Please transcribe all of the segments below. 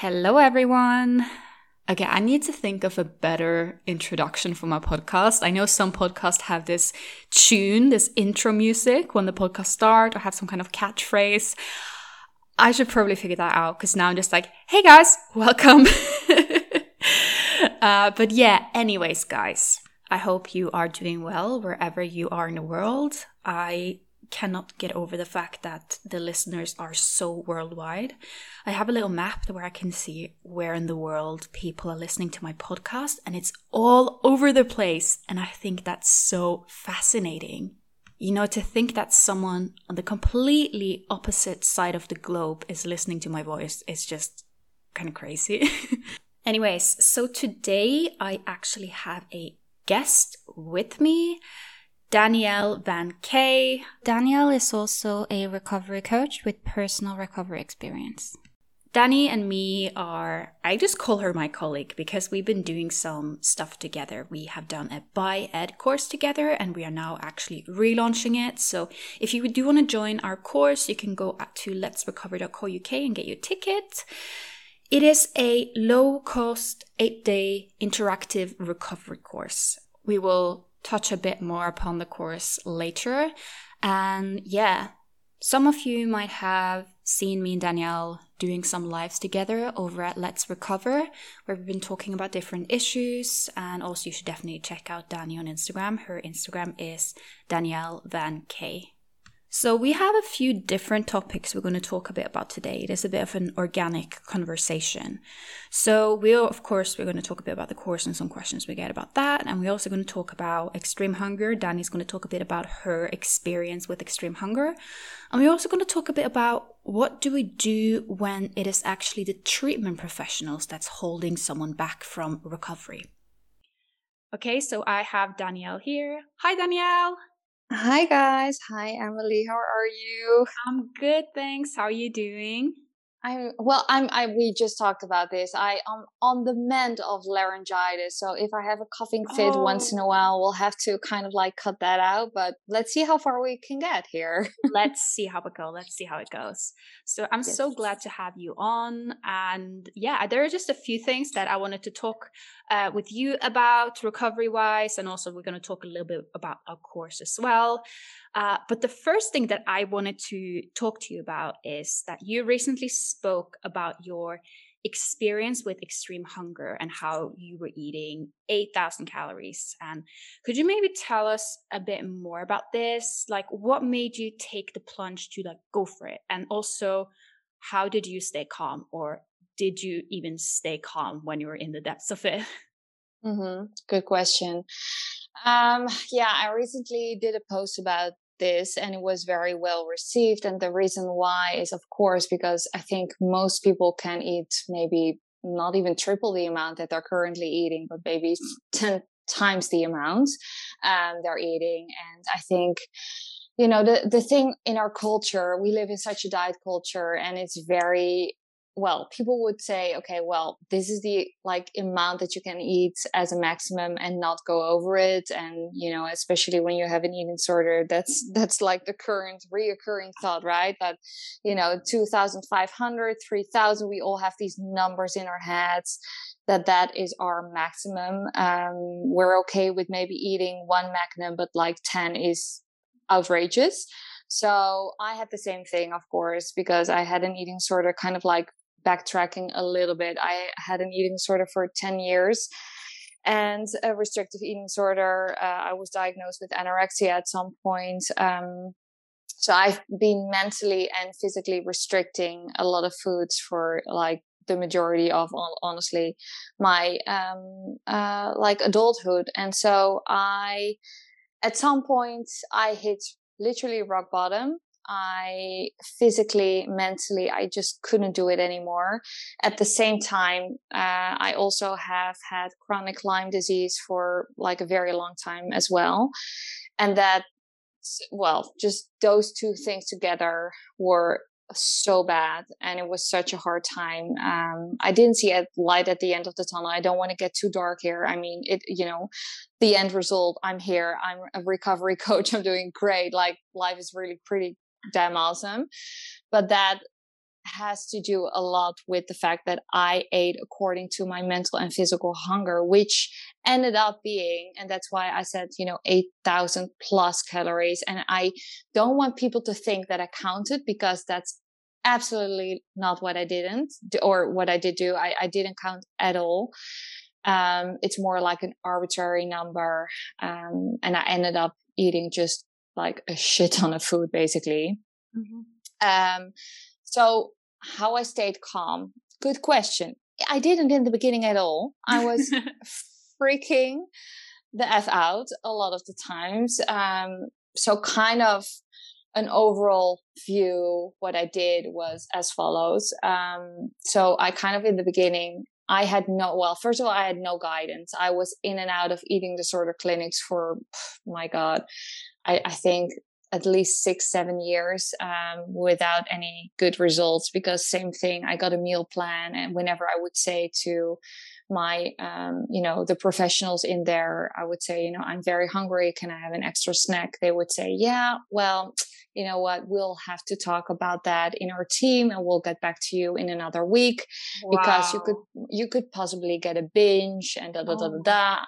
Hello, everyone. Okay, I need to think of a better introduction for my podcast. I know some podcasts have this tune, this intro music when the podcast start, or have some kind of catchphrase. I should probably figure that out because now I'm just like, hey guys, welcome. uh, but yeah, anyways, guys, I hope you are doing well wherever you are in the world. I cannot get over the fact that the listeners are so worldwide. I have a little map where I can see where in the world people are listening to my podcast, and it's all over the place. And I think that's so fascinating. You know, to think that someone on the completely opposite side of the globe is listening to my voice is just kind of crazy. Anyways, so today I actually have a guest with me. Danielle Van Kay. Danielle is also a recovery coach with personal recovery experience. Danie and me are, I just call her my colleague because we've been doing some stuff together. We have done a Bye ED course together and we are now actually relaunching it. So if you do want to join our course, you can go to letsrecover.co.uk and get your ticket. It is a low cost, eight day interactive recovery course. We will touch a bit more upon the course later. And yeah, some of you might have seen me and Danielle doing some lives together over at Let's Recover, where we've been talking about different issues. And also, you should definitely check out Danie on Instagram. Her Instagram is Danielle Van Kay. So, we have a few different topics we're going to talk a bit about today. It is a bit of an organic conversation. So, we'll, of course, we're going to talk a bit about the course and some questions we get about that. And we're also going to talk about extreme hunger. Danie's going to talk a bit about her experience with extreme hunger. And we're also going to talk a bit about what do we do when it is actually the treatment professionals that's holding someone back from recovery. Okay, so I have Danielle here. Hi, Danielle. Hi guys. Hi Emily. How are you? I'm good, thanks. How are you doing? I'm well. I'm. I we just talked about this. I am on the mend of laryngitis, so if I have a coughing fit oh. once in a while, we'll have to kind of like cut that out. But let's see how far we can get here. let's see how it goes. Let's see how it goes. So I'm yes. so glad to have you on, and yeah, there are just a few things that I wanted to talk uh, with you about recovery wise, and also we're going to talk a little bit about our course as well. Uh, but the first thing that I wanted to talk to you about is that you recently spoke about your experience with extreme hunger and how you were eating 8,000 calories. And could you maybe tell us a bit more about this? Like, what made you take the plunge to like go for it? And also, how did you stay calm or did you even stay calm when you were in the depths of it? Mm-hmm. Good question. Um, yeah, I recently did a post about this and it was very well received. And the reason why is, of course, because I think most people can eat maybe not even triple the amount that they're currently eating, but maybe 10 times the amount um, they're eating. And I think, you know, the, the thing in our culture, we live in such a diet culture and it's very well, people would say, okay, well, this is the like amount that you can eat as a maximum and not go over it. And, you know, especially when you have an eating disorder, that's, that's like the current reoccurring thought, right? That, you know, 2,500, 3,000, we all have these numbers in our heads that that is our maximum. Um, we're okay with maybe eating one magnum, but like 10 is outrageous. So I had the same thing, of course, because I had an eating disorder kind of like backtracking a little bit. I had an eating disorder for 10 years and a restrictive eating disorder. Uh, I was diagnosed with anorexia at some point. Um, so I've been mentally and physically restricting a lot of foods for like the majority of honestly my um uh like adulthood and so i at some point i hit literally rock bottom I physically, mentally, I just couldn't do it anymore. At the same time, uh, I also have had chronic Lyme disease for like a very long time as well. And that, well, just those two things together were so bad and it was such a hard time. Um, i didn't see a light at the end of the tunnel. I don't want to get too dark here. I mean it you know the end result i'm here. I'm a recovery coach. I'm doing great. Like life is really pretty damn awesome. But that has to do a lot with the fact that I ate according to my mental and physical hunger, which ended up being, and that's why I said, you know, 8,000 plus calories. And I don't want people to think that I counted because that's absolutely not what I didn't or what I did do. I, I didn't count at all. Um, it's more like an arbitrary number. Um, and I ended up eating just like a shit ton of food, basically. Mm-hmm. Um, so how I stayed calm? Good question. I didn't in the beginning at all. I was freaking the F out a lot of the times. Um, so kind of an overall view, what I did was as follows. Um, so I kind of in the beginning, I had no, well, first of all, I had no guidance. I was in and out of eating disorder clinics for, my God, I, I think at least six, seven years um, without any good results because same thing, I got a meal plan. And whenever I would say to my, um, you know, the professionals in there, I would say, you know, I'm very hungry. Can I have an extra snack? They would say, yeah, well, you know what, we'll have to talk about that in our team and we'll get back to you in another week wow. because you could, you could possibly get a binge and da da da da oh. da.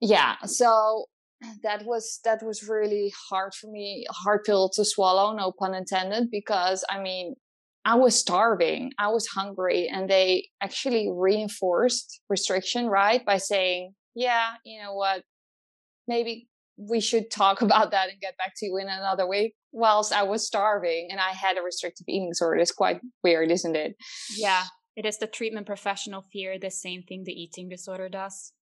Yeah. So that was that was really hard for me hard pill to swallow no pun intended because i mean i was starving i was hungry and they actually reinforced restriction right by saying yeah you know what? Maybe we should talk about that and get back to you in another week whilst i was starving and i had a restrictive eating disorder. It's quite weird isn't it? Yeah it is the treatment professional fear the same thing the eating disorder does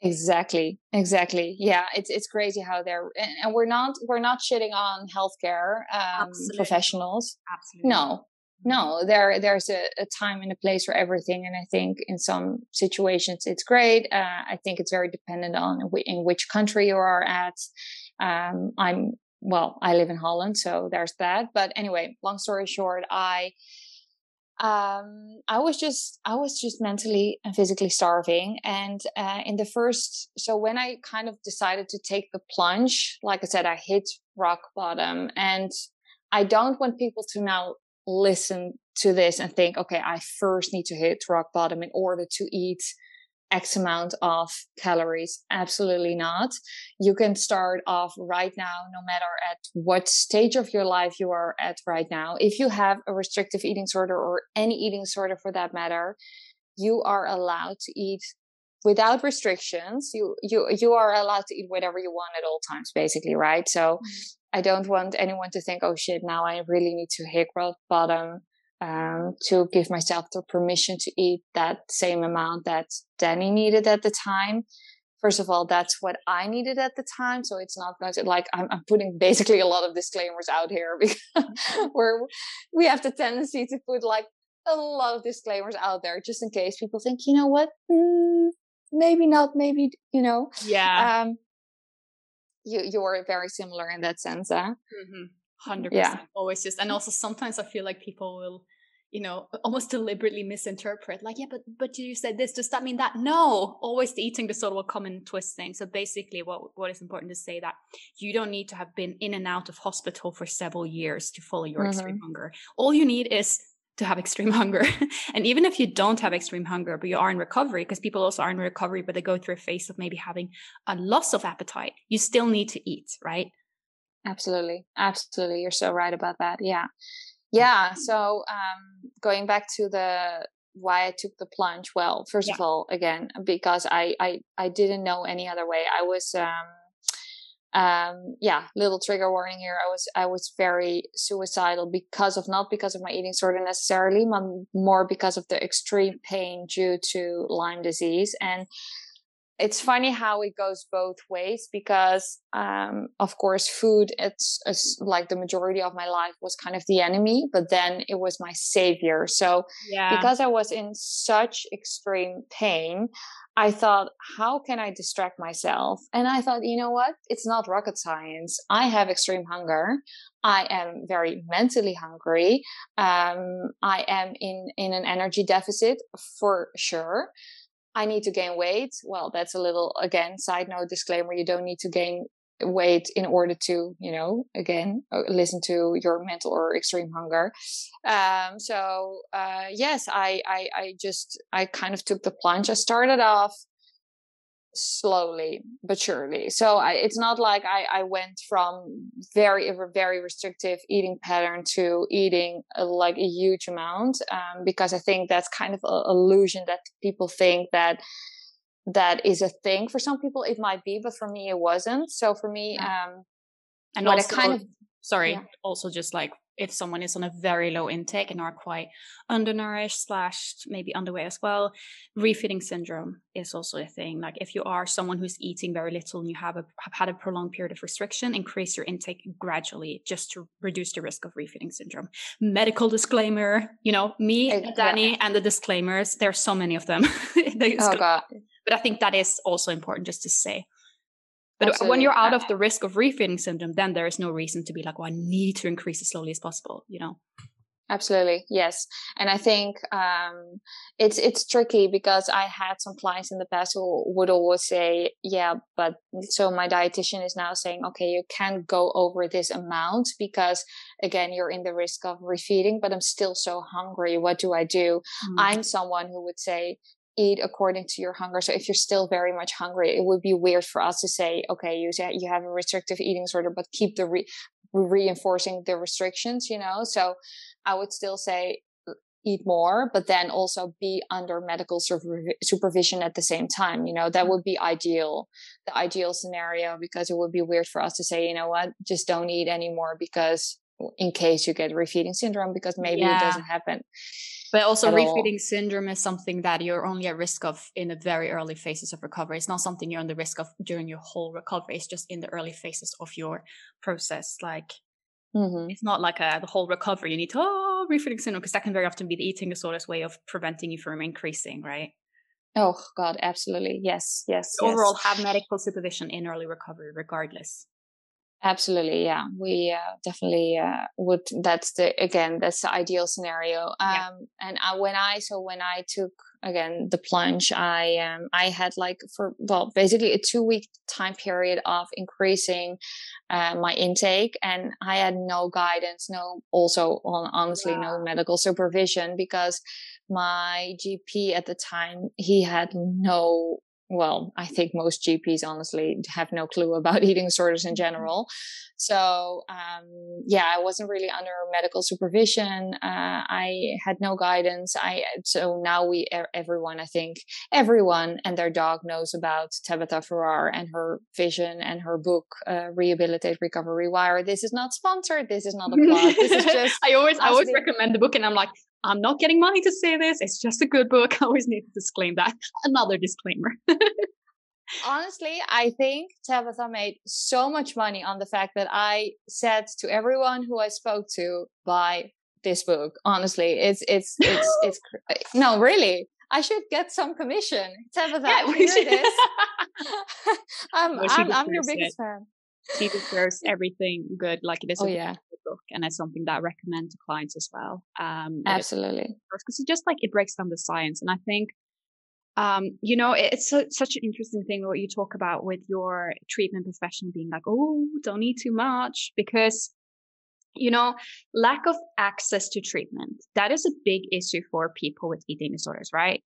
Exactly. Exactly. Yeah. It's it's crazy how they're and, we're not we're not shitting on healthcare um, professionals. Absolutely. No. No, there there's a, a, time and a place for everything, and I think in some situations it's great. Uh, I think it's very dependent on in which country you are at. Um, I'm well, I live in Holland, so there's that. But anyway, long story short, I um, I was just I was just mentally and physically starving. And uh, in the first, so when I kind of decided to take the plunge, like I said, I hit rock bottom, and I don't want people to now listen to this and think, okay, I first need to hit rock bottom in order to eat X amount of calories. Absolutely not. You can start off right now, no matter at what stage of your life you are at right now. If you have a restrictive eating disorder or any eating disorder for that matter, you are allowed to eat without restrictions. You, you, you are allowed to eat whatever you want at all times, basically, right? So mm-hmm. I don't want anyone to think, oh shit, now I really need to hit rock bottom um, to give myself the permission to eat that same amount that Danie needed at the time. First of all, that's what I needed at the time. So it's not going to like, I'm, I'm putting basically a lot of disclaimers out here because we're, we have the tendency to put like a lot of disclaimers out there just in case people think, you know what? Mm, maybe not, maybe, you know. Yeah. Um, you, you're very similar in that sense. Huh? Mm-hmm. 100% yeah. always just and also sometimes i feel like people will you know almost deliberately misinterpret like yeah but but you said this does that mean that? No always the eating disorder will come and twist things. So basically what what is important to say that you don't need to have been in and out of hospital for several years to follow your mm-hmm. extreme hunger. All you need is to have extreme hunger. And even if you don't have extreme hunger but you are in recovery because people also are in recovery but they go through a phase of maybe having a loss of appetite you still need to eat right Absolutely. Absolutely. You're so right about that. Yeah. Yeah. So um, going back to the why I took the plunge. Well, first yeah. of all, again, because I, I I didn't know any other way. I was um um yeah little trigger warning here i was i was very suicidal because of not because of my eating disorder necessarily but more because of the extreme pain due to lyme disease and it's funny how it goes both ways because um, of course food it's, it's, like the majority of my life was kind of the enemy but then it was my savior. So yeah. because i was in such extreme pain i thought how can i distract myself? And i thought you know what? It's not rocket science. I have extreme hunger. I am very mentally hungry. Um, i am in in an energy deficit for sure I need to gain weight. Well, that's a little, again, side note disclaimer. You don't need to gain weight in order to you know again uh, listen to your mental or extreme hunger um, so uh, yes I, I i just i kind of took the plunge i started off slowly but surely so I, it's not like I, I went from very very restrictive eating pattern to eating a, like a huge amount um, because i think that's kind of an illusion that people think that that is a thing for some people. It might be but for me it wasn't. So for me um and what also, kind of sorry yeah. also just like if someone is on a very low intake and are quite undernourished slash maybe underweight as well refeeding syndrome is also a thing. Like if you are someone who's eating very little and you have, a, have had a prolonged period of restriction increase your intake gradually just to reduce the risk of refeeding syndrome. Medical disclaimer you know me eh, and Danie and the disclaimers there's so many of them. Oh god. But I think that is also important just to say. But Absolutely. when you're out of the risk of refeeding syndrome, then there is no reason to be like, well, I need to increase as slowly as possible, you know? Absolutely, yes. And I think um, it's it's tricky because I had some clients in the past who would always say, "Yeah, but so my dietitian is now saying, okay, you can't go over this amount because again, you're in the risk of refeeding, but I'm still so hungry. What do I do?" Mm. I'm someone who would say, eat according to your hunger. So if you're still very much hungry, it would be weird for us to say, okay, you you have a restrictive eating disorder, but keep the re- reinforcing the restrictions, you know? So I would still say eat more, but then also be under medical supervision at the same time. You know, that mm. would be ideal, the ideal scenario, because it would be weird for us to say, you know what, just don't eat anymore because in case you get refeeding syndrome, because maybe yeah. it doesn't happen. But also, refeeding all. syndrome is something that you're only at risk of in the very early phases of recovery. It's not something you're on the risk of during your whole recovery. It's just in the early phases of your process. Like, mm-hmm. it's not like a, the whole recovery. You need to, oh, refeeding syndrome, because that can very often be the eating disorder's way of preventing you from increasing, right? Oh, God, absolutely. Yes, yes. Yes. Overall, have medical supervision in early recovery, regardless. Absolutely, yeah. We uh, definitely uh, would. That's the again, that's the ideal scenario. Um, yeah. And I, when I so when I took again the plunge, I um I had like for well basically a two week time period of increasing uh, my intake, and I had no guidance, no also on honestly no medical supervision because my GP at the time he had no well, I think most GPs honestly have no clue about eating disorders in mm-hmm. general. So, um, yeah, I wasn't really under medical supervision. Uh, I had no guidance. I, so now we, everyone, I think everyone and their dog knows about Tabitha Farrar and her vision and her book, uh, Rehabilitate, Recover, Rewire. This is not sponsored. This is not a plug. This is just, I always, I always recommend the book and I'm like, I'm not getting money to say this. It's just a good book. I always need to disclaim that. Another disclaimer. Honestly, I think Tabitha made so much money on the fact that I said to everyone who I spoke to, buy this book. Honestly, it's, it's, it's, it's, no, really. I should get some commission. Tabitha, yeah, we hear this. I'm, I'm, I'm your biggest it. fan. She deserves everything good. Like it oh, is. Oh, yeah book and it's something that I recommend to clients as well. Um, Absolutely. Because it's just like it breaks down the science. And I think, um, you know, it's so, such an interesting thing what you talk about with your treatment professional being like, oh, don't eat too much because you know, lack of access to treatment. That is a big issue for people with eating disorders, right?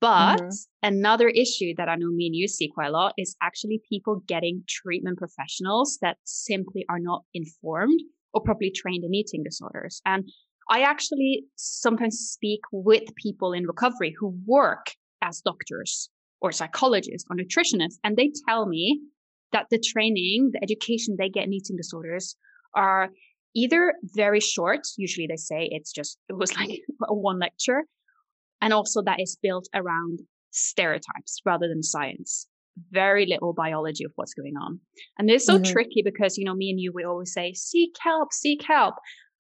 But mm-hmm. another issue that I know me and you see quite a lot is actually people getting treatment professionals that simply are not informed or properly trained in eating disorders. And I actually sometimes speak with people in recovery who work as doctors or psychologists or nutritionists, and they tell me that the training, the education they get in eating disorders are either very short. Usually they say it's just, it was like one lecture. And also that is built around stereotypes rather than science very little biology of what's going on. And it's so mm-hmm. tricky because, you know, me and you, we always say, seek help, seek help.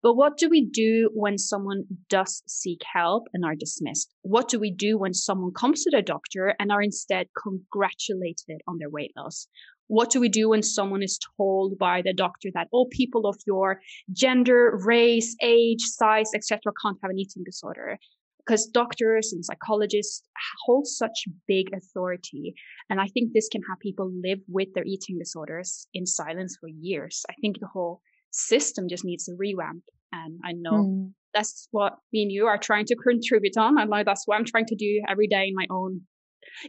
But what do we do when someone does seek help and are dismissed? What do we do when someone comes to the doctor and are instead congratulated on their weight loss? What do we do when someone is told by the doctor that all people of your gender, race, age, size, etc., can't have an eating disorder? Because doctors and psychologists hold such big authority. And I think this can have people live with their eating disorders in silence for years. I think the whole system just needs a revamp. And I know mm. that's what me and you are trying to contribute on. I know that's what I'm trying to do every day in my own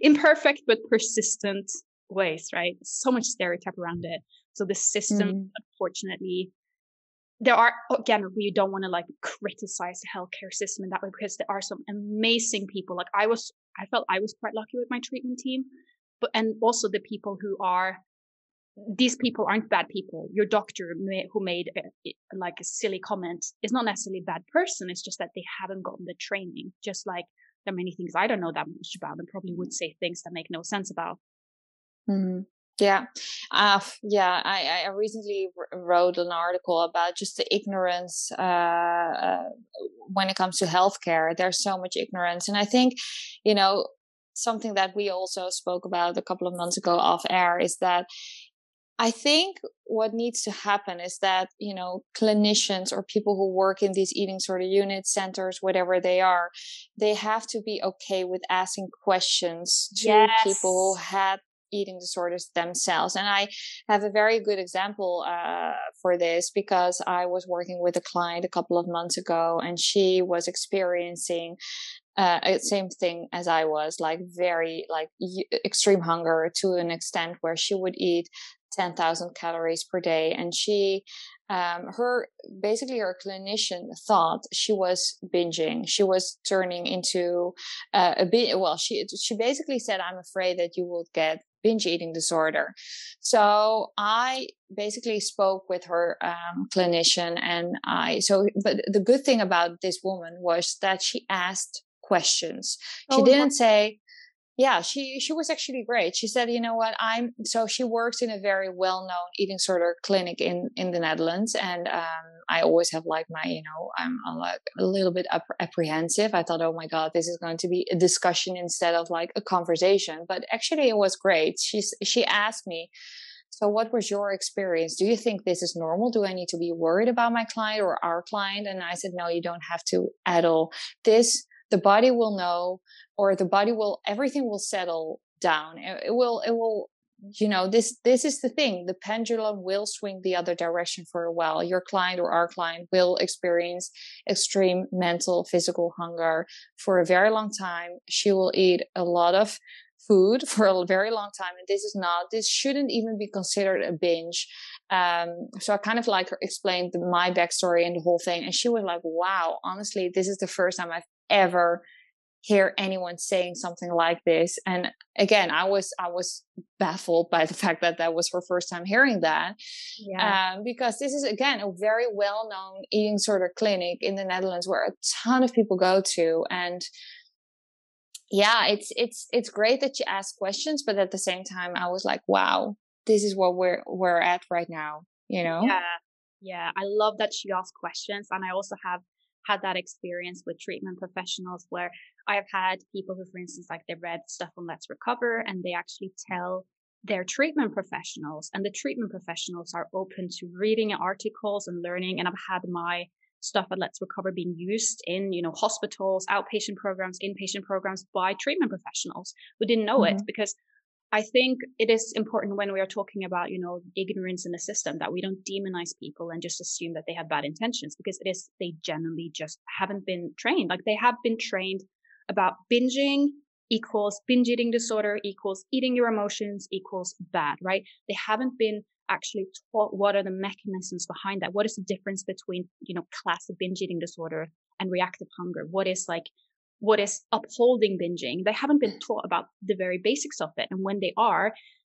imperfect but persistent ways, right? So much stereotype around it. So the system, mm. unfortunately, there are again we don't want to like criticize the healthcare system in that way because there are some amazing people. Like i was i felt i was quite lucky with my treatment team but and also the people who are these people aren't bad people. Your doctor may, who made a, like a silly comment is not necessarily a bad person it's just that they haven't gotten the training. Just like there are many things i don't know that much about and probably would say things that make no sense about. Mm-hmm. Yeah, uh, yeah. I, I recently wrote an article about just the ignorance uh, uh, when it comes to healthcare. There's so much ignorance, and I think, you know, something that we also spoke about a couple of months ago off air is that I think what needs to happen is that, you know, clinicians or people who work in these eating sort of units, centers, whatever they are, they have to be okay with asking questions to yes. people who had eating disorders themselves. And I have a very good example uh, for this because I was working with a client a couple of months ago and she was experiencing uh, same thing as I was, like very like extreme hunger to an extent where she would eat 10,000 calories per day. And she, um, her, basically her clinician thought she was binging. She was turning into uh, a bit, well, she, she basically said, I'm afraid that you will get binge eating disorder. So I basically spoke with her um, clinician and I, so, but the good thing about this woman was that she asked questions. She oh, didn't say, yeah, she she was actually great. She said, you know what, I'm so she works in a very well known eating disorder clinic in in the Netherlands, and um, I always have like my you know I'm, I'm like a little bit apprehensive. I thought, oh my god, this is going to be a discussion instead of like a conversation. But actually, it was great. She she asked me. So, what was your experience? Do you think this is normal? Do I need to be worried about my client or our client? And I said, no, you don't have to at all. This the body will know or the body will everything will settle down. It, it will it will you know this this is the thing the pendulum will swing the other direction for a while. Your client or our client will experience extreme mental physical hunger for a very long time. She will eat a lot of food for a very long time and this is not this shouldn't even be considered a binge. Um, so i kind of like explained my backstory and the whole thing and she was like wow honestly this is the first time i've ever hear anyone saying something like this. And again i was i was baffled by the fact that that was her first time hearing that yeah. um, because this is again a very well-known eating disorder clinic in the netherlands where a ton of people go to. And yeah it's it's it's great that you ask questions but at the same time i was like wow this is what we're we're at right now you know? Yeah. Yeah. I love that she asked questions and i also have had that experience with treatment professionals where I've had people who, for instance, like they read stuff on Let's Recover and they actually tell their treatment professionals and the treatment professionals are open to reading articles and learning. And I've had my stuff at Let's Recover being used in, you know, hospitals, outpatient programs, inpatient programs by treatment professionals who didn't know mm-hmm. it because I think it is important when we are talking about, you know, ignorance in the system that we don't demonize people and just assume that they have bad intentions because it is, they generally just haven't been trained. Like they have been trained about binging equals binge eating disorder equals eating your emotions equals bad, right? They haven't been actually taught what are the mechanisms behind that. What is the difference between, you know, classic binge eating disorder and reactive hunger? What is like what is upholding binging. They haven't been taught about the very basics of it. And when they are,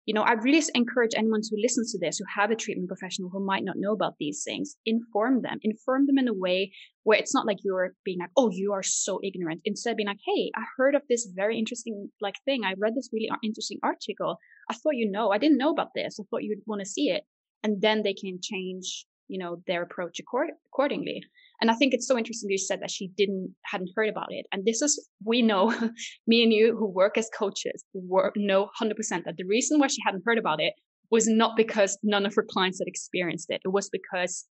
you know, I really encourage anyone who listens to this who have a treatment professional who might not know about these things, inform them, inform them in a way where it's not like you're being like, oh, you are so ignorant. Instead, being like, hey, I heard of this very interesting like thing. I read this really interesting article. I thought you know. I didn't know about this. I thought you'd want to see it, and then they can change, you know, their approach accord- accordingly. And I think it's so interesting you said that she didn't hadn't heard about it. And this is we know, me and you who work as coaches work, know 100% that the reason why she hadn't heard about it was not because none of her clients had experienced it. It was because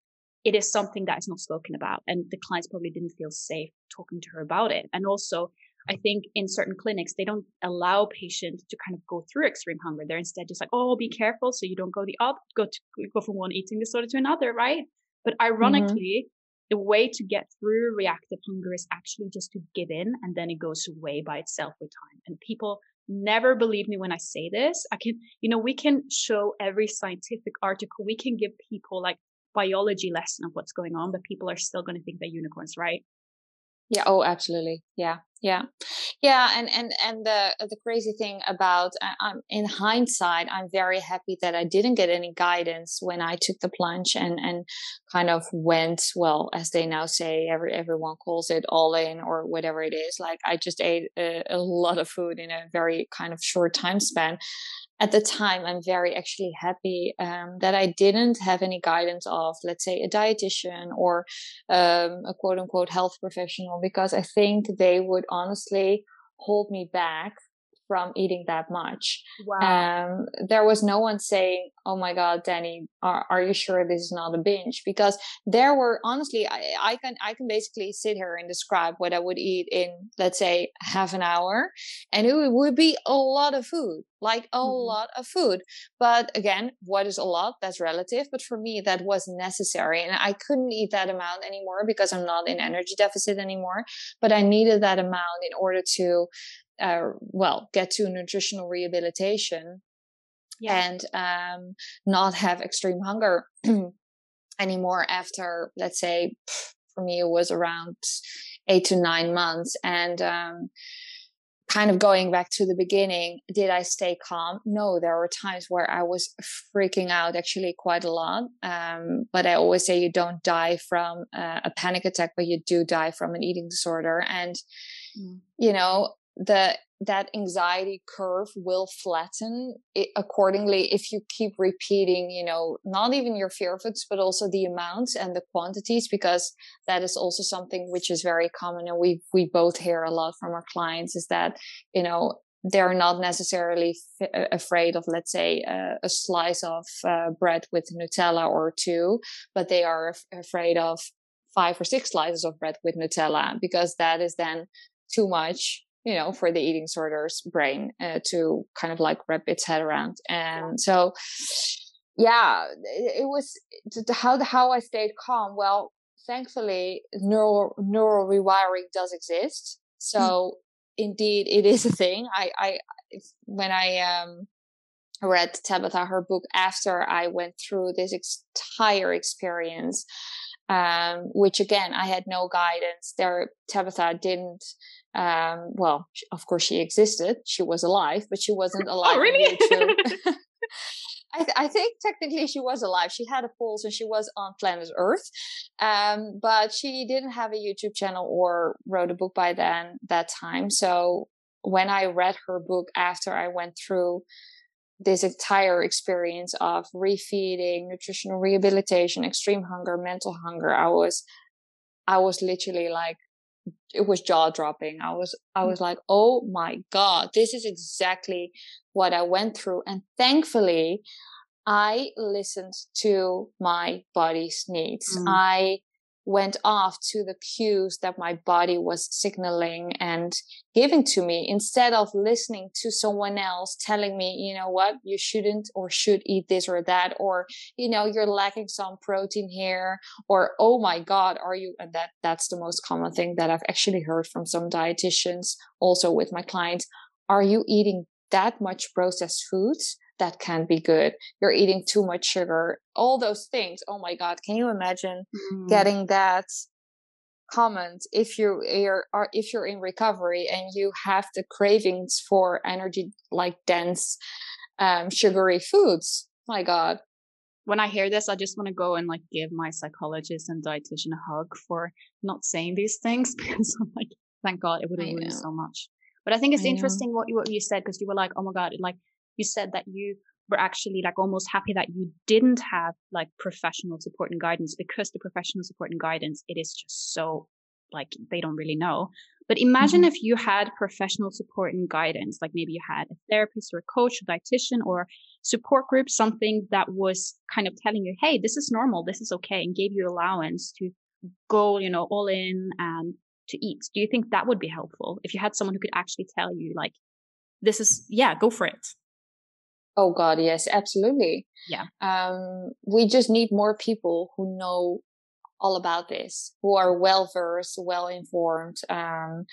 it is something that is not spoken about and the clients probably didn't feel safe talking to her about it and also i think in certain clinics they don't allow patients to kind of go through extreme hunger they're instead just like oh be careful so you don't go the up go to go from one eating disorder to another right but mm-hmm. ironically. The way to get through reactive hunger is actually just to give in and then it goes away by itself with time and people never believe me when I say this. I can, you know, we can show every scientific article. We can give people like biology lesson of what's going on, but people are still going to think they're unicorns, right? Yeah. Oh, absolutely. Yeah. Yeah. Yeah. And, and, and the, the crazy thing about, I'm in hindsight, I'm very happy that I didn't get any guidance when I took the plunge and, and kind of went, well, as they now say, every, everyone calls it all in or whatever it is. Like I just ate a, a lot of food in a very kind of short time span at the time, I'm very actually happy um, that I didn't have any guidance of, let's say, a dietitian or um, a quote unquote health professional, because I think they would honestly hold me back from eating that much. Wow. Um, there was no one saying, "Oh my God, Danie, are, are you sure this is not a binge?" Because there were honestly, I, I can I can basically sit here and describe what I would eat in, let's say, half an hour, and it would be a lot of food, like a mm-hmm. lot of food. But again, what is a lot? That's relative. But for me, that was necessary, and I couldn't eat that amount anymore because I'm not in energy deficit anymore. But I needed that amount in order to uh, well, get to nutritional rehabilitation yeah. and um, not have extreme hunger anymore after, let's say, for me, it was around eight to nine months. And um, kind of going back to the beginning, did I stay calm? No, there were times where I was freaking out actually quite a lot. Um, but I always say you don't die from uh, a panic attack, but you do die from an eating disorder. And, mm. you know, the that anxiety curve will flatten accordingly if you keep repeating you know not even your fear foods but also the amounts and the quantities because that is also something which is very common and we we both hear a lot from our clients is that you know they're not necessarily f- afraid of let's say uh, a slice of uh, bread with nutella or two but they are af- afraid of five or six slices of bread with nutella because that is then too much you know, for the eating disorder's brain uh, to kind of like wrap its head around. And so, yeah, it, it was how how I stayed calm. Well, thankfully, neural neural rewiring does exist. So mm. indeed, it is a thing. I I when I um read Tabitha her book after I went through this entire experience um, which again I had no guidance. There, Tabitha didn't. Um, well, of course she existed. She was alive, but she wasn't oh, alive. Oh, really? I, th- I, think technically she was alive. She had a pulse and she was on planet Earth. Um, but she didn't have a YouTube channel or wrote a book by then, that time. So when I read her book after I went through this entire experience of refeeding, nutritional rehabilitation, extreme hunger, mental hunger, I was, I was literally like, it was jaw dropping. I was, I was like, oh my God, this is exactly what I went through. And thankfully, I listened to my body's needs. Mm. I went off to the cues that my body was signaling and giving to me instead of listening to someone else telling me, you know what, you shouldn't or should eat this or that, or, you know, you're lacking some protein here, or, oh my God, are you, and that, that's the most common thing that I've actually heard from some dietitians also with my clients. Are you eating that much processed foods? That can't be good. You're eating too much sugar, all those things. Oh my God. Can you imagine mm. getting that comment if you are if you're in recovery and you have the cravings for energy like dense um, sugary foods my god when i hear this i just want to go and like give my psychologist and dietitian a hug for not saying these things because i'm like thank god it would have ruined so much but i think it's I interesting what you, what you said because you were like oh my god like you said that you were actually like almost happy that you didn't have like professional support and guidance because the professional support and guidance it is just so like they don't really know but imagine mm-hmm. if you had professional support and guidance like maybe you had a therapist or a coach a dietitian or support group, something that was kind of telling you, hey, this is normal, this is okay, and gave you allowance to go, you know, all in and to eat. Do you think that would be helpful if you had someone who could actually tell you, like, this is, yeah, go for it? Oh God, yes, absolutely. Yeah. Um, we just need more people who know all about this, who are well versed, well informed. Um,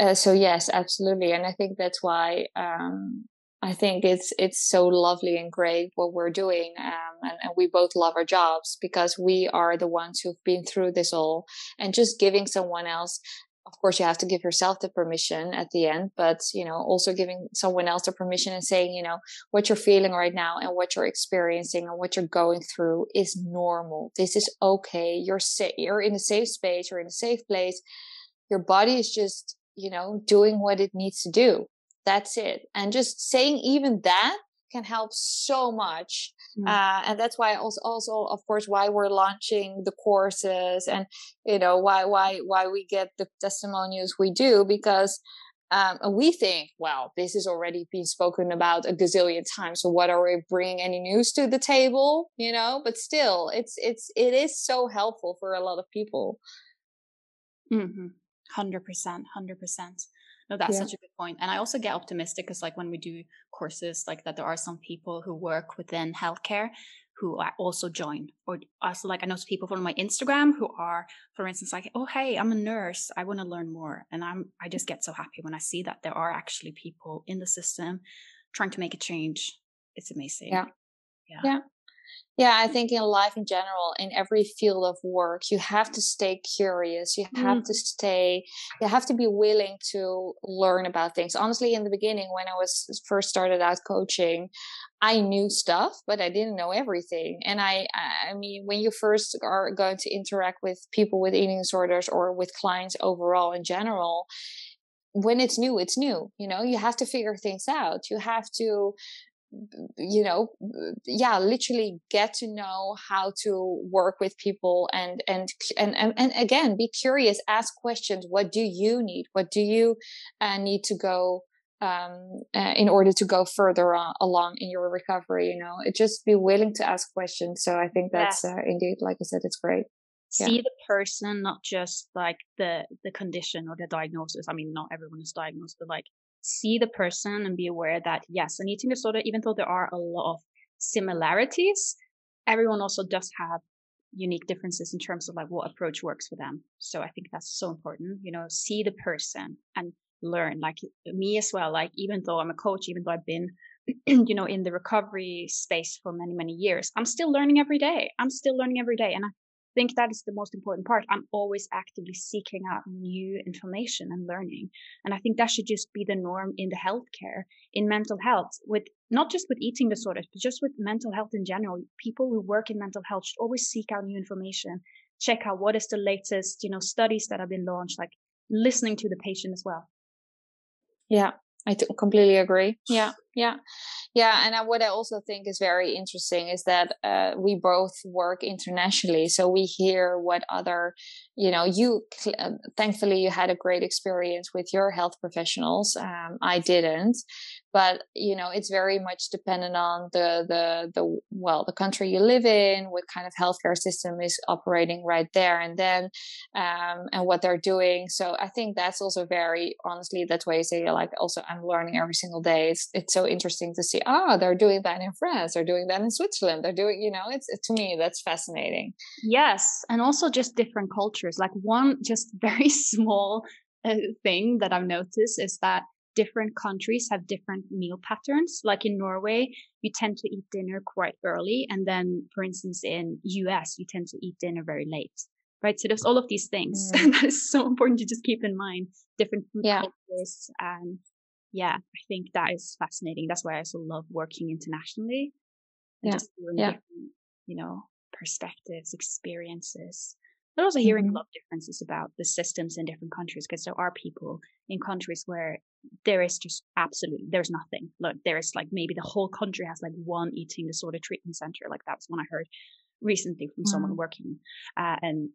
uh, so yes, absolutely, and I think that's why um, I think it's it's so lovely and great what we're doing, um, and, and, we both love our jobs because we are the ones who've been through this all, and just giving someone else. Of course, you have to give yourself the permission at the end, but you know, also giving someone else the permission and saying, you know, what you're feeling right now and what you're experiencing and what you're going through is normal. This is okay. You're safe. You're in a safe space. You're in a safe place. Your body is just you know, doing what it needs to do. That's it. And just saying even that can help so much. Mm. Uh, and that's why also, also, of course, why we're launching the courses and, you know, why, why, why we get the testimonials we do because, um, we think, well, this has already been spoken about a gazillion times. So what are we bringing any news to the table? You know, but still, it's it's it is so helpful for a lot of people. Mm-hmm. Hundred percent, hundred percent. No, that's yeah. such a good point. And I also get optimistic because, like, when we do courses like that, there are some people who work within healthcare who also join, or also like I know people from my Instagram who are, for instance, like, oh hey, I'm a nurse, I want to learn more, and I'm I just get so happy when I see that there are actually people in the system trying to make a change. It's amazing. Yeah. Yeah. yeah. Yeah, I think in life in general, in every field of work, you have to stay curious. You have mm. to stay, you have to be willing to learn about things. Honestly, in the beginning, when I was first started out coaching, I knew stuff, but I didn't know everything. And I, I mean, when you first are going to interact with people with eating disorders or with clients overall in general, when it's new, it's new. You know, you have to figure things out. You have to you know yeah literally get to know how to work with people and and and and, and again be curious ask questions what do you need? What do you uh, need to go um, uh, in order to go further on, along in your recovery? You know it just be willing to ask questions. So i think that's yes. uh, indeed like i said it's great. See yeah. the person not just like the the condition or the diagnosis. I mean not everyone is diagnosed but like see the person and be aware that yes, an eating disorder, even though there are a lot of similarities, everyone also does have unique differences in terms of like what approach works for them. So I think that's so important, you know, see the person and learn like me as well. Like even though I'm a coach, even though I've been, you know, in the recovery space for many, many years, I'm still learning every day. I'm still learning every day. And I think that is the most important part. I'm always actively seeking out new information and learning. And I think that should just be the norm in the healthcare, in mental health, with not just with eating disorders, but just with mental health in general. People who work in mental health should always seek out new information, check out what is the latest, you know, studies that have been launched, like listening to the patient as well. Yeah, I t- completely agree. Yeah, yeah, yeah. And I, what I also think is very interesting is that uh, we both work internationally, so we hear what other, you know, you uh, thankfully you had a great experience with your health professionals. Um, I didn't, but you know it's very much dependent on the the the well the country you live in what kind of healthcare system is operating right there and then um, and what they're doing. So i think that's also very honestly that's why I say like also i'm learning every single day. It's it's so interesting to see oh they're doing that in france. They're doing that in switzerland. They're doing you know it's to me that's fascinating. Yes and also just different cultures. Like one just very small uh, thing that i've noticed is that different countries have different meal patterns. Like in Norway, you tend to eat dinner quite early. And then, for instance, in US, you tend to eat dinner very late. Right. So there's all of these things mm. that is so important to just keep in mind. Different food yeah. cultures. And yeah, I think that is fascinating. That's why I also love working internationally. And yeah. just hearing yeah. different, you know, perspectives, experiences but also hearing mm-hmm. a lot of differences about the systems in different countries because there are people in countries where there is just absolutely there's nothing look there is like maybe the whole country has like one eating disorder treatment center like that was one i heard recently from someone mm. working uh, and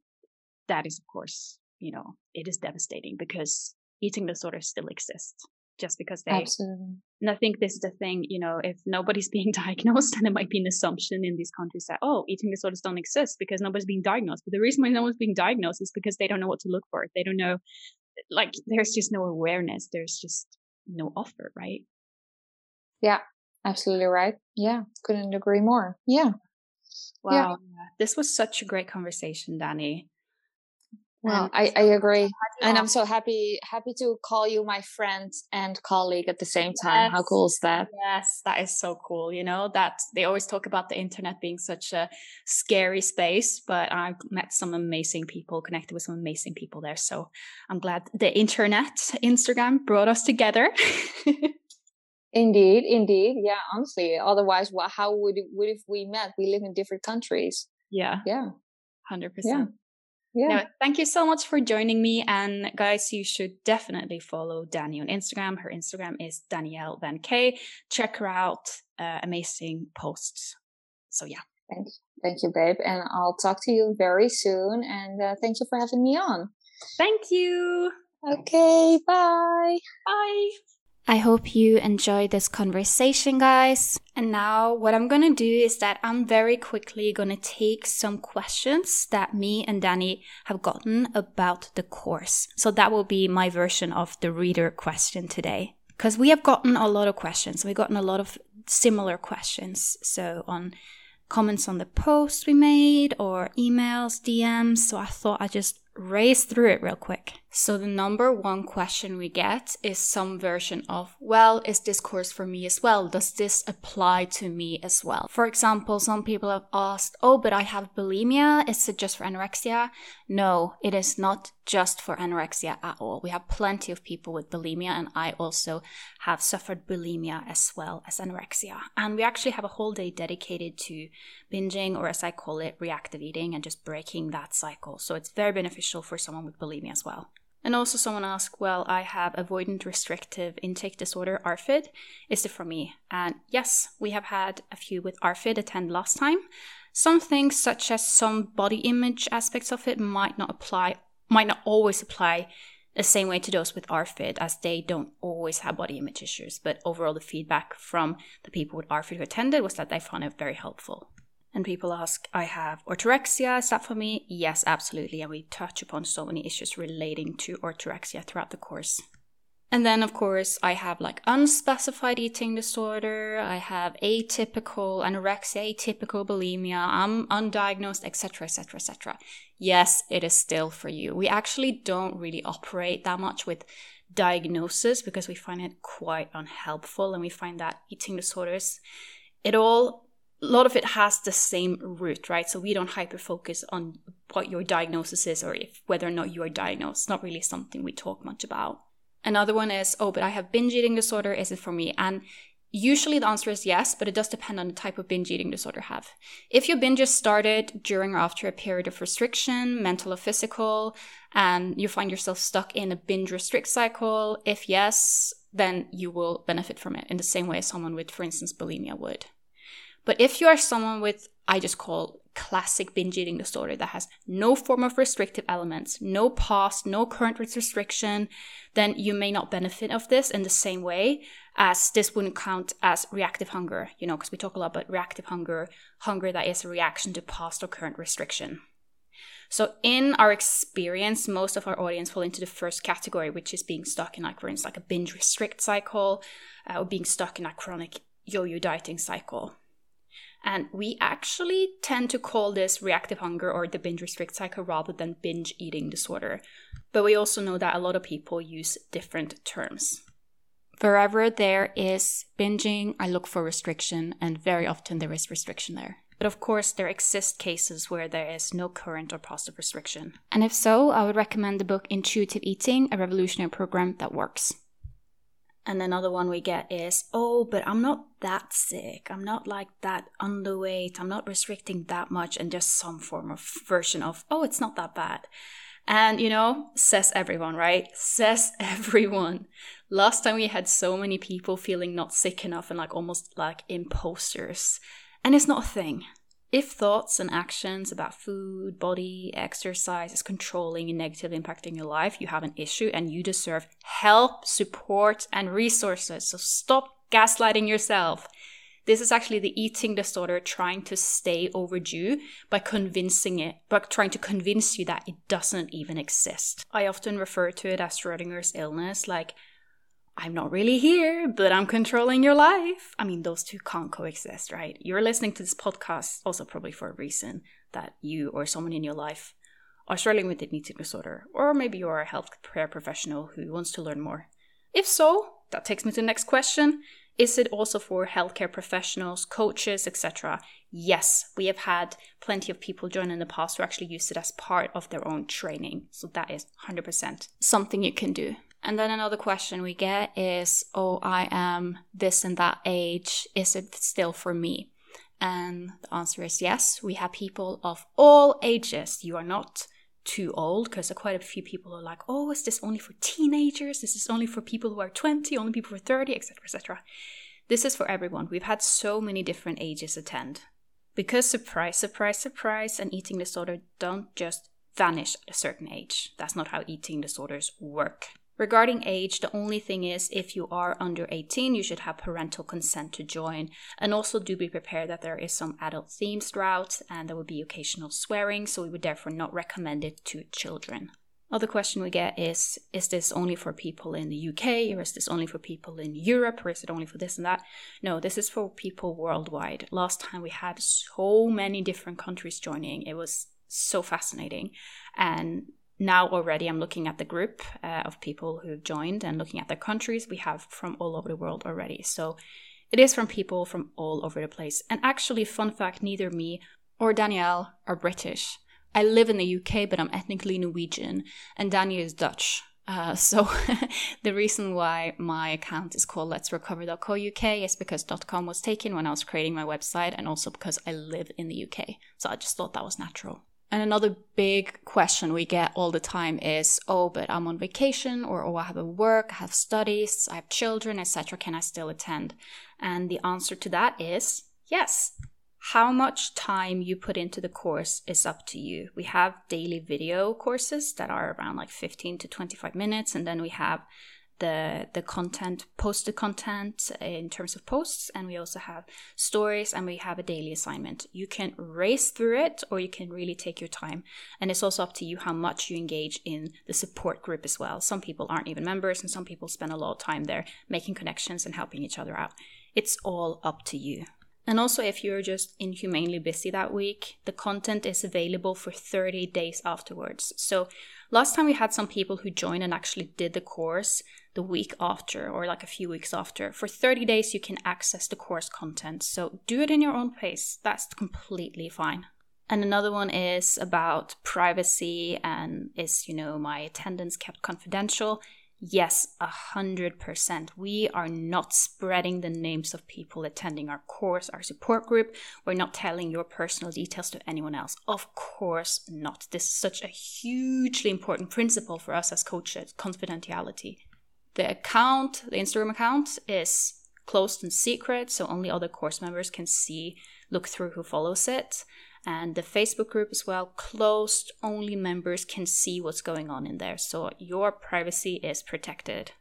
that is of course you know it is devastating because eating disorders still exist just because they Absolutely. and I think this is the thing, you know, if nobody's being diagnosed, then it might be an assumption in these countries that, oh, eating disorders don't exist because nobody's being diagnosed. But the reason why no one's being diagnosed is because they don't know what to look for. They don't know, like, there's just no awareness. There's just no offer, right? Yeah, absolutely right. Yeah, couldn't agree more. Yeah. Wow. Yeah. This was such a great conversation, Danie. Well, I, I agree. And I'm so happy happy to call you my friend and colleague at the same time. Yes. How cool is that? Yes, that is so cool. You know, that they always talk about the internet being such a scary space, but I've met some amazing people, connected with some amazing people there. So I'm glad the internet, Instagram brought us together. indeed, indeed. Yeah, honestly. Otherwise, how would it, would if we met? We live in different countries. Yeah. Yeah. 100%. Yeah. Yeah. No, thank you so much for joining me. And guys, you should definitely follow Danie on Instagram. Her Instagram is Danielle Van Kay. Check her out. Uh, amazing posts. So yeah. Thank you. Thank you, babe. And I'll talk to you very soon. And uh, thank you for having me on. Thank you. Okay. Bye. Bye. I hope you enjoyed this conversation, guys. And now, what I'm gonna do is that I'm very quickly gonna take some questions that me and Danie have gotten about the course. So, that will be my version of the reader question today. Because we have gotten a lot of questions, we've gotten a lot of similar questions. So, on comments on the post we made or emails, DMs. So, I thought I'd just race through it real quick. So, the number one question we get is some version of, well, is this course for me as well? Does this apply to me as well? For example, some people have asked, oh, but I have bulimia. Is it just for anorexia? No, it is not just for anorexia at all. We have plenty of people with bulimia, and I also have suffered bulimia as well as anorexia. And we actually have a whole day dedicated to binging, or as I call it, reactive eating, and just breaking that cycle. So, it's very beneficial for someone with bulimia as well. And also, someone asked, Well, I have avoidant restrictive intake disorder, ARFID. Is it for me? And yes, we have had a few with ARFID attend last time. Some things, such as some body image aspects of it, might not apply, might not always apply the same way to those with ARFID, as they don't always have body image issues. But overall, the feedback from the people with ARFID who attended was that they found it very helpful. And people ask, I have orthorexia, is that for me? Yes, absolutely. And we touch upon so many issues relating to orthorexia throughout the course. And then, of course, I have like unspecified eating disorder, I have atypical anorexia, atypical bulimia, I'm undiagnosed, etc., etc., etc. Yes, it is still for you. We actually don't really operate that much with diagnosis because we find it quite unhelpful and we find that eating disorders, it all a lot of it has the same root, right? So we don't hyper focus on what your diagnosis is or if whether or not you are diagnosed. Not really something we talk much about. Another one is, oh, but I have binge eating disorder. Is it for me? And usually the answer is yes, but it does depend on the type of binge eating disorder you have. If your binge started during or after a period of restriction, mental or physical, and you find yourself stuck in a binge restrict cycle, if yes, then you will benefit from it in the same way as someone with, for instance, bulimia would. But if you are someone with, I just call classic binge eating disorder that has no form of restrictive elements, no past, no current restriction, then you may not benefit of this in the same way as this wouldn't count as reactive hunger, you know, because we talk a lot about reactive hunger, hunger that is a reaction to past or current restriction. So in our experience, most of our audience fall into the first category, which is being stuck in like, for instance, like a binge restrict cycle uh, or being stuck in a chronic yo-yo dieting cycle. And we actually tend to call this reactive hunger or the binge restrict cycle rather than binge eating disorder. But we also know that a lot of people use different terms. Wherever there is binging, I look for restriction, and very often there is restriction there. But of course, there exist cases where there is no current or positive restriction. And if so, I would recommend the book Intuitive Eating, a revolutionary program that works. And another one we get is, oh, but I'm not that sick. I'm not like that underweight. I'm not restricting that much. And just some form of version of, oh, it's not that bad. And, you know, says everyone, right? Says everyone. Last time we had so many people feeling not sick enough and like almost like imposters. And it's not a thing. If thoughts and actions about food, body, exercise is controlling and negatively impacting your life, you have an issue and you deserve help, support, and resources. So stop gaslighting yourself. This is actually the eating disorder trying to stay overdue by convincing it, but trying to convince you that it doesn't even exist. I often refer to it as Schrodinger's illness, like I'm not really here, but I'm controlling your life. I mean, those two can't coexist, right? You're listening to this podcast also probably for a reason that you or someone in your life are struggling with an eating disorder, or maybe you're a health care professional who wants to learn more. If so, that takes me to the next question. Is it also for healthcare professionals, coaches, etc.? Yes, we have had plenty of people join in the past who actually use it as part of their own training. So that is 100% something you can do. And then another question we get is, oh, I am this and that age. Is it still for me? And the answer is yes. We have people of all ages. You are not too old because quite a few people are like, oh, is this only for teenagers? This is only for people who are 20, only people who are 30, etc., etc. This is for everyone. We've had so many different ages attend. Because surprise, surprise, surprise, an eating disorder don't just vanish at a certain age. That's not how eating disorders work. Regarding age, the only thing is if you are under 18, you should have parental consent to join. And also do be prepared that there is some adult themes throughout and there will be occasional swearing, so we would therefore not recommend it to children. Other question we get is Is this only for people in the UK, or is this only for people in Europe, or is it only for this and that? No, this is for people worldwide. Last time we had so many different countries joining, it was so fascinating. And now already i'm looking at the group uh, of people who've joined and looking at the countries we have from all over the world already so it is from people from all over the place and actually fun fact neither me or danielle are british i live in the uk but i'm ethnically norwegian and danielle is dutch uh, so the reason why my account is called let's recover.co.uk is because .com was taken when I was creating my website and also because I live in the UK. So I just thought that was natural. And another big question we get all the time is, oh, but I'm on vacation, or oh, I have a work, I have studies, I have children, etc. Can I still attend? And the answer to that is yes. How much time you put into the course is up to you. We have daily video courses that are around like 15 to 25 minutes, and then we have the the content post the content uh, in terms of posts and we also have stories and we have a daily assignment. You can race through it or you can really take your time and it's also up to you how much you engage in the support group as well. Some people aren't even members and some people spend a lot of time there making connections and helping each other out. It's all up to you. And also, if you're just inhumanely busy that week, the content is available for 30 days afterwards. So, last time we had some people who joined and actually did the course, the week after or like a few weeks after. For 30 days, you can access the course content. So do it in your own pace. That's completely fine. And another one is about privacy and is, you know, my attendance kept confidential? Yes, a hundred percent. We are not spreading the names of people attending our course, our support group. We're not telling your personal details to anyone else. Of course not. This is such a hugely important principle for us as coaches confidentiality. The account, the Instagram account, is closed and secret, so only other course members can see, look through who follows it. And the Facebook group as well, closed, only members can see what's going on in there. So your privacy is protected.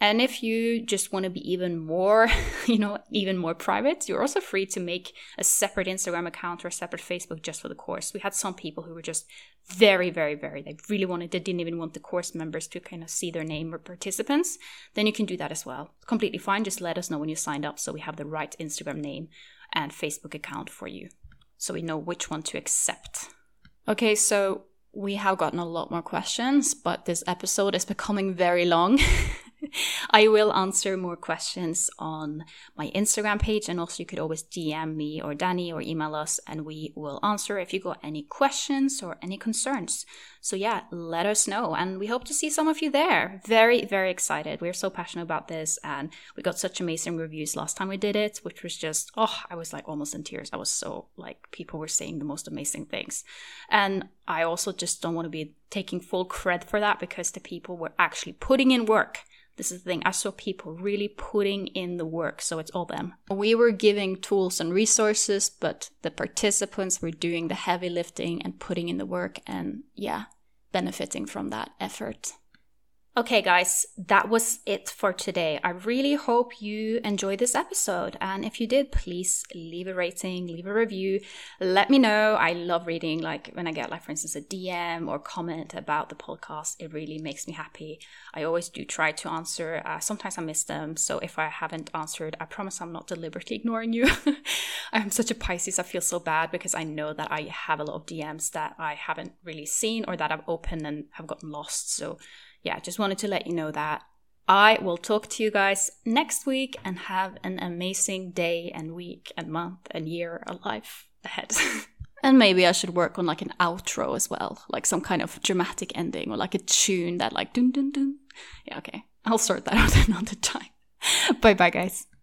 And if you just want to be even more, you know, even more private, you're also free to make a separate Instagram account or a separate Facebook just for the course. We had some people who were just very, very, very, they really wanted, they didn't even want the course members to kind of see their name or participants. Then you can do that as well. Completely fine. Just let us know when you signed up so we have the right Instagram name and Facebook account for you. So we know which one to accept. Okay, so we have gotten a lot more questions, but this episode is becoming very long. I will answer more questions on my Instagram page, and also you could always DM me or Danie or email us, and we will answer if you got any questions or any concerns. So, yeah, let us know, and we hope to see some of you there. Very, very excited. We're so passionate about this, and we got such amazing reviews last time we did it, which was just, oh, I was like almost in tears. I was so like, people were saying the most amazing things. And I also just don't want to be taking full credit for that because the people were actually putting in work This is the thing. I saw people really putting in the work, so it's all them. We were giving tools and resources, but the participants were doing the heavy lifting and putting in the work and, yeah, benefiting from that effort. Okay, guys, that was it for today. I really hope you enjoyed this episode. And if you did, please leave a rating, leave a review. Let me know. I love reading, like when I get, like, for instance, a DM or comment about the podcast, it really makes me happy. I always do try to answer. Uh, sometimes I miss them. So if I haven't answered, I promise I'm not deliberately ignoring you. I'm such a Pisces. I feel so bad because I know that I have a lot of DMs that I haven't really seen or that I've opened and have gotten lost. So, yeah, just wanted to let you know that. I will talk to you guys next week and have an amazing day and week and month and year of life ahead. and maybe I should work on like an outro as well, like some kind of dramatic ending or like a tune that like dun dun dun. Yeah, okay. I'll sort that out another time. bye bye, guys.